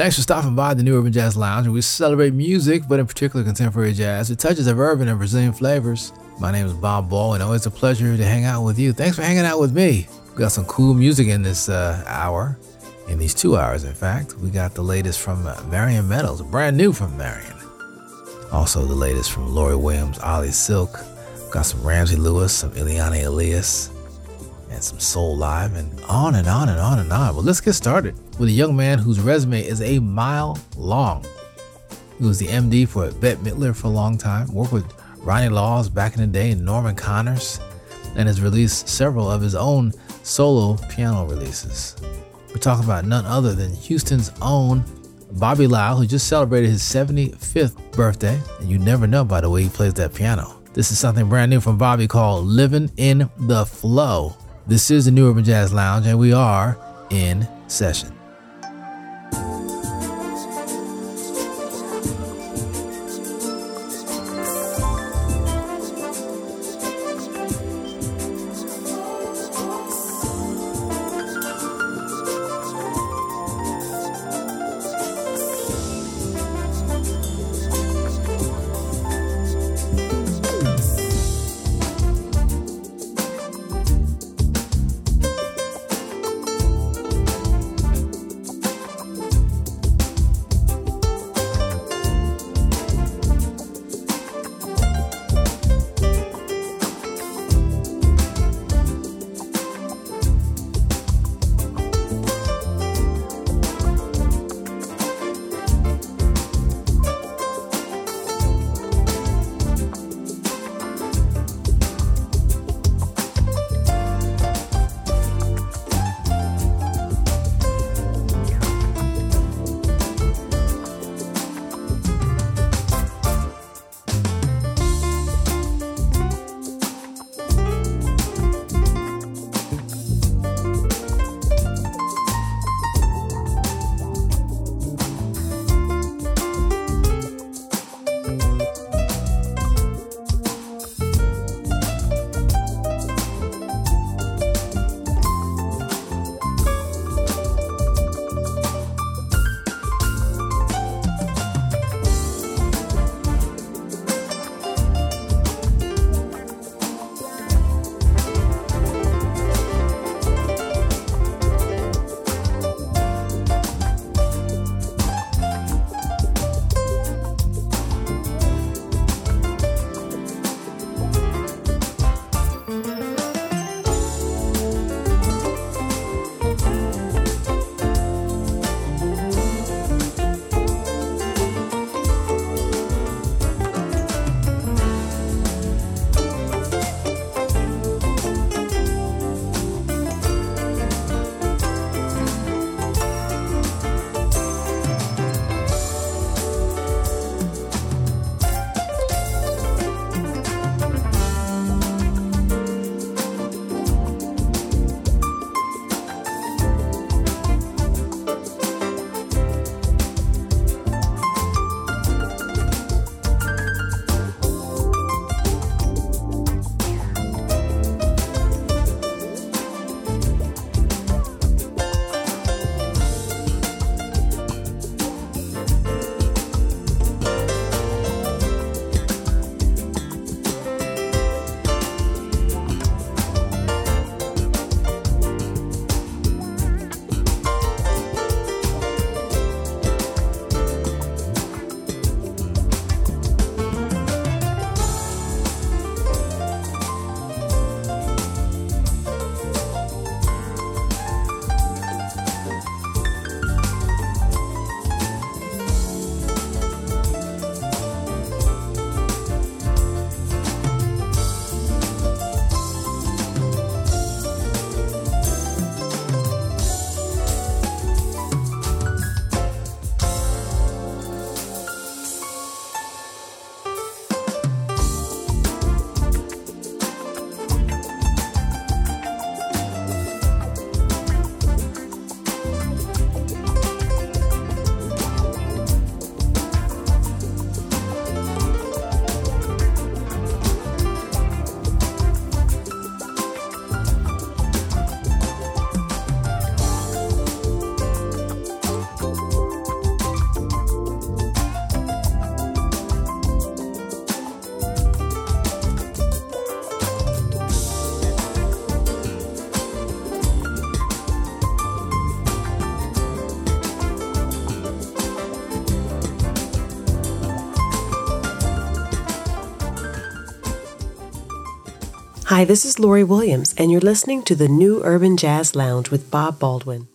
Thanks for stopping by the New Urban Jazz Lounge, where we celebrate music, but in particular contemporary jazz, with touches of urban and Brazilian flavors. My name is Bob Ball, and always a pleasure to hang out with you. Thanks for hanging out with me. We got some cool music in this uh, hour, in these two hours, in fact. We got the latest from uh, Marion Meadows, brand new from Marion. Also, the latest from Lori Williams, Ali Silk. Got some Ramsey Lewis, some Eliane Elias, and some Soulive, and on and on and on and on. Well, let's get started with a young man whose resume is a mile long. He was the MD for Bette Midler for a long time, worked with Ronnie Laws back in the day, and Norman Connors, and has released several of his own solo piano releases. We're talking about none other than Houston's own Bobby Lyle, who just celebrated his 75th birthday, and you never know by the way he plays that piano. This is something brand new from Bobby called Living in the Flow. This is the New Urban Jazz Lounge, and we are in session. Hi, this is Lori Williams, and you're listening to the New Urban Jazz Lounge with Bob Baldwin.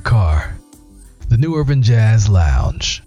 Your car. The New Urban Jazz Lounge.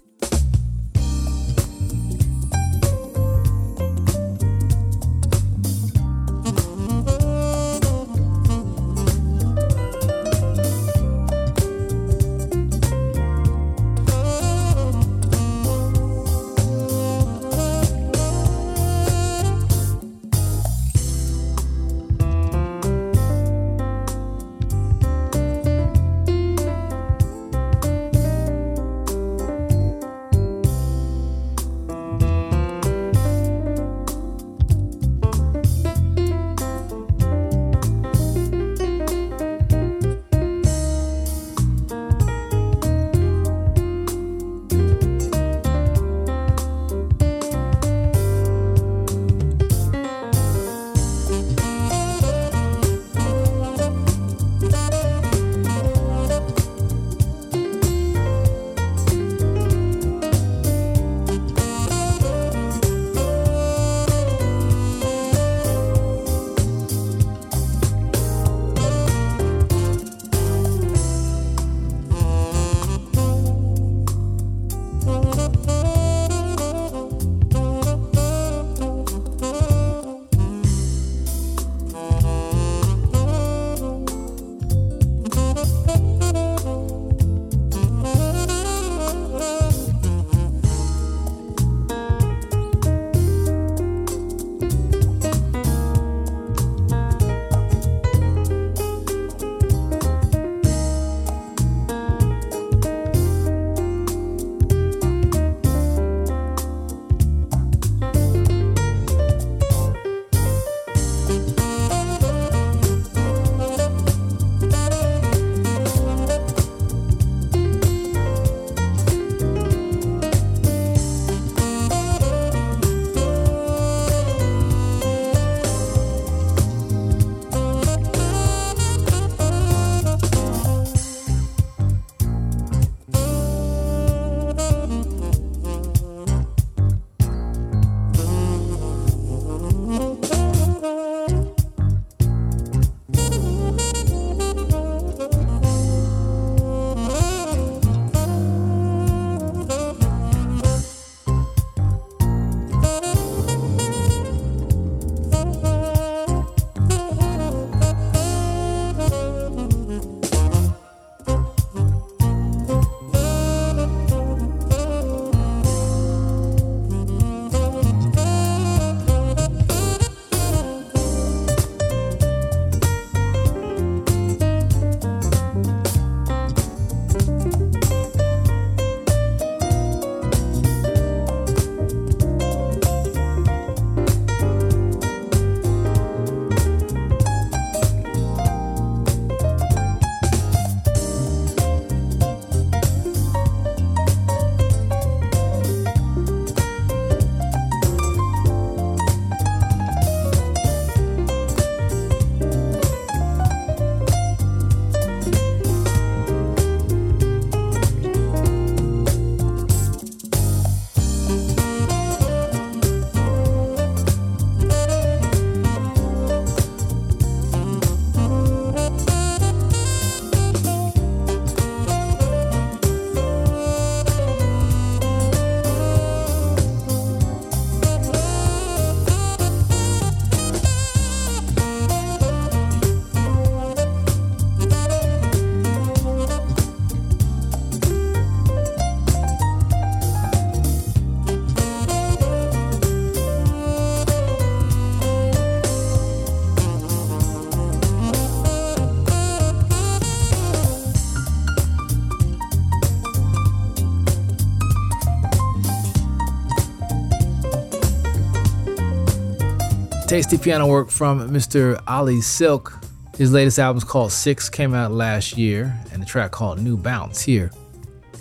Tasty piano work from Mr. Ali Silk. His latest album is called Six, came out last year, and the track called New Bounce here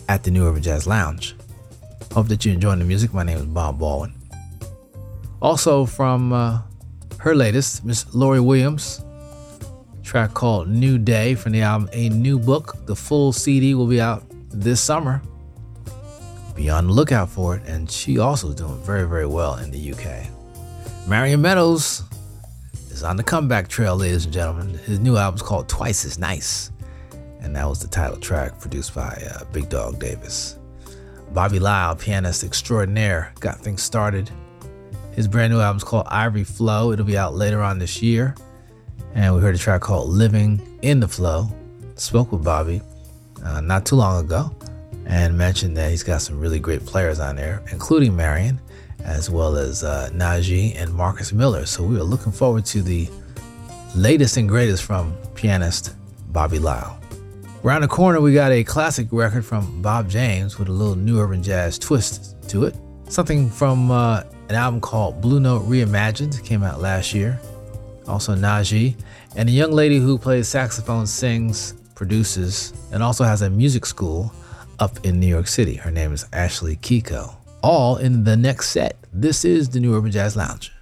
at the New Urban Jazz Lounge. Hope that you're enjoying the music. My name is Bob Baldwin. Also from uh, her latest, Miss Lori Williams, track called New Day from the album A New Book. The full CD will be out this summer. Be on the lookout for it, and she also is doing very, very well in the UK. Marion Meadows, is on the comeback trail, ladies and gentlemen. His new album is called Twice as Nice, and that was the title track produced by uh, Big Dog Davis. Bobby Lyle, pianist extraordinaire, got things started. His brand new album is called Ivory Flow. It'll be out later on this year. And we heard a track called Living in the Flow. Spoke with Bobby uh, not too long ago and mentioned that he's got some really great players on there, including Marion, as well as uh, Najee and Marcus Miller. So we are looking forward to the latest and greatest from pianist Bobby Lyle. Around the corner, we got a classic record from Bob James with a little new urban jazz twist to it. Something from uh, an album called Blue Note Reimagined, came out last year. Also, Najee, and a young lady who plays saxophone, sings, produces, and also has a music school up in New York City. Her name is Ashley Keiko. All in the next set. This is the New Urban Jazz Lounge.